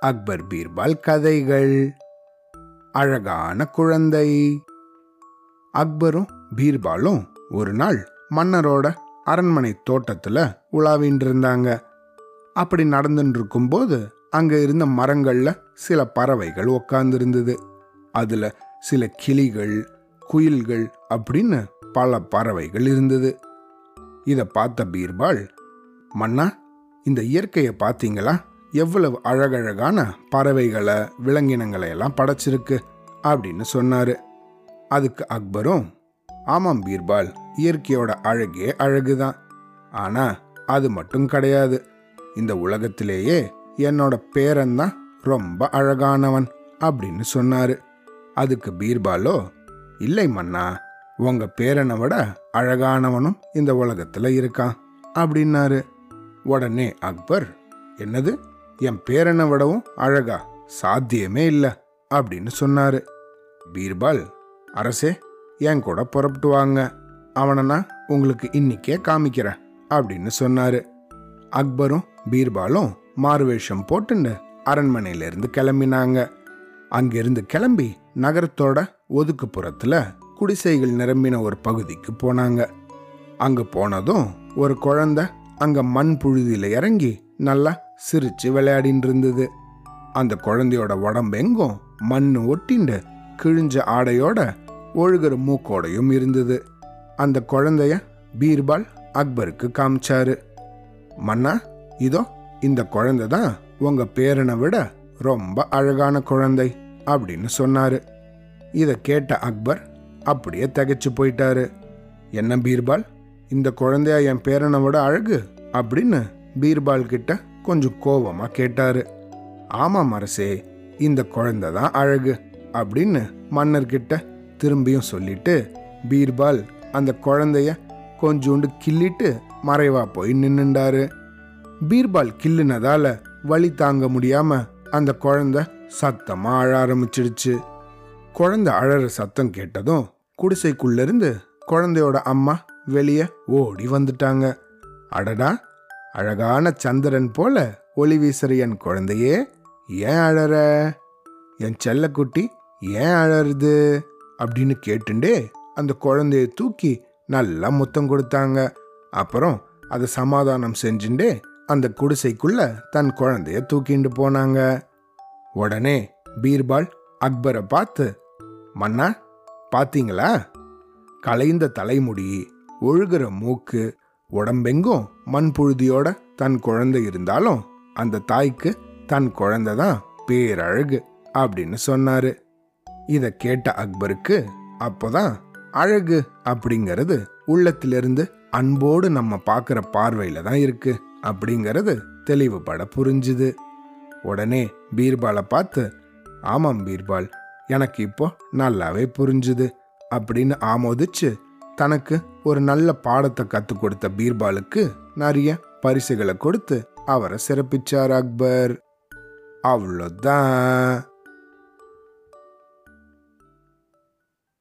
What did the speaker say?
அக்பர் பீர்பால் கதைகள். அழகான குழந்தை. அக்பரும் பீர்பாலும் ஒரு நாள் மன்னரோட அரண்மனை தோட்டத்துல உலாவின்னு இருந்தாங்க. அப்படி நடந்துட்டு இருக்கும்போது அங்க இருந்த மரங்கள்ல சில பறவைகள் உக்காந்துருந்தது. அதுல சில கிளிகள் குயில்கள் அப்படின்னு பல பறவைகள் இருந்தது. இதை பார்த்த பீர்பால் மன்னா இந்த இயற்கையை பார்த்தீங்களா? எவ்வளவு அழகழகான பறவைகளை விலங்கினங்களை எல்லாம் படைச்சிருக்கு அப்படின்னு சொன்னாரு. அதுக்கு அக்பரும் ஆமாம் பீர்பால் இயற்கையோட அழகே அழகுதான். ஆனா அது மட்டும் கிடையாது. இந்த உலகத்திலேயே என்னோட பேரன்தான் ரொம்ப அழகானவன் அப்படின்னு சொன்னாரு. அதுக்கு பீர்பாலோ இல்லை மன்னா உங்க பேரனை விட அழகானவனும் இந்த உலகத்துல இருக்கான் அப்படின்னாரு. உடனே அக்பர் என்னது? என் பேரனை விடவும் அழகா? சாத்தியமே இல்லை அப்படின்னு சொன்னாரு. பீர்பால் அரசே என் கூட புறப்பட்டு வாங்க. அவனை நான் உங்களுக்கு இன்னிக்கே காமிக்கிறேன் அப்படின்னு சொன்னாரு. அக்பரும் பீர்பாலும் மாறுவேஷம் போட்டுன்னு அரண்மனையிலிருந்து கிளம்பினாங்க. அங்கிருந்து கிளம்பி நகரத்தோட ஒதுக்குப்புறத்துல குடிசைகள் நிரம்பின ஒரு பகுதிக்கு போனாங்க. அங்கே போனதும் ஒரு குழந்தை அங்கே மண் புழுதியில் இறங்கி நல்லா சிரிச்சு விளையாடின்னு இருந்தது அந்த குழந்தையோட உடம்பெங்கும் மண் ஒட்டிண்டு கிழிஞ்ச ஆடையோட ஒழுகிற மூக்கோடையும் இருந்தது. அந்த குழந்தைய பீர்பால் அக்பருக்கு காமிச்சாரு. மன்னா இதோ இந்த குழந்தை தான் உங்க பேரனை விட ரொம்ப அழகான குழந்தை அப்படின்னு சொன்னாரு. இதை கேட்ட அக்பர் அப்படியே தகைச்சு போயிட்டாரு. என்ன பீர்பால் இந்த குழந்தையா என் பேரனை விட அழகு அப்படின்னு பீர்பால் கிட்ட கொஞ்சம் கோபமா கேட்டாரு. ஆமாம் அரசே இந்த குழந்தை தான் அழகு அப்படின்னு மன்னர்கிட்ட திரும்பியும் சொல்லிட்டு பீர்பால் அந்த குழந்தைய கொஞ்சோண்டு கிள்ளிட்டு மறைவா போய் நின்னுண்டாரு. பீர்பால் கிள்ளுனதால வழி தாங்க முடியாம அந்த குழந்தை சத்தமா அழ ஆரம்பிச்சிடுச்சு. குழந்தை அழற சத்தம் கேட்டதும் குடிசைக்குள்ள இருந்து குழந்தையோட அம்மா வெளியே ஓடி வந்துட்டாங்க. அடடா அழகான சந்திரன் போல ஒளி வீசுற என் குழந்தையே ஏன் அழற? என் செல்லக்குட்டி ஏன் அழறுது? அப்படின்னு கேட்டுண்டே அந்த குழந்தைய தூக்கி நல்லா முத்தம் கொடுத்தாங்க. அப்புறம் அதை சமாதானம் செஞ்சுண்டே அந்த குடிசைக்குள்ள தன் குழந்தைய தூக்கிண்டு போனாங்க. உடனே பீர்பால் அக்பரை பார்த்து மன்னா பாத்தீங்களா? கலைந்த தலைமுடி ஒழுகிற மூக்கு உடம்பெங்கும் மண்புழுதியோட தன் குழந்தை இருந்தாலும் அந்த தாய்க்கு தன் குழந்தை தான் பேரழகு அப்படின்னு சொன்னாரு. இதை கேட்ட அக்பருக்கு அப்போதான் அழகு அப்படிங்கிறது உள்ளத்திலிருந்து அன்போடு நம்ம பார்க்குற பார்வையில தான் இருக்கு அப்படிங்கிறது தெளிவுபட புரிஞ்சுது. உடனே பீர்பாலை பார்த்து ஆமாம் பீர்பால் எனக்கு இப்போ நல்லாவே புரிஞ்சுது அப்படின்னு ஆமோதிச்சு தனக்கு ஒரு நல்ல பாடத்தை கற்றுக் கொடுத்த பீர்பாலுக்கு நிறைய பரிசுகளை கொடுத்து அவரை சிறப்பிச்சார் அக்பர். அவ்வளோதான்.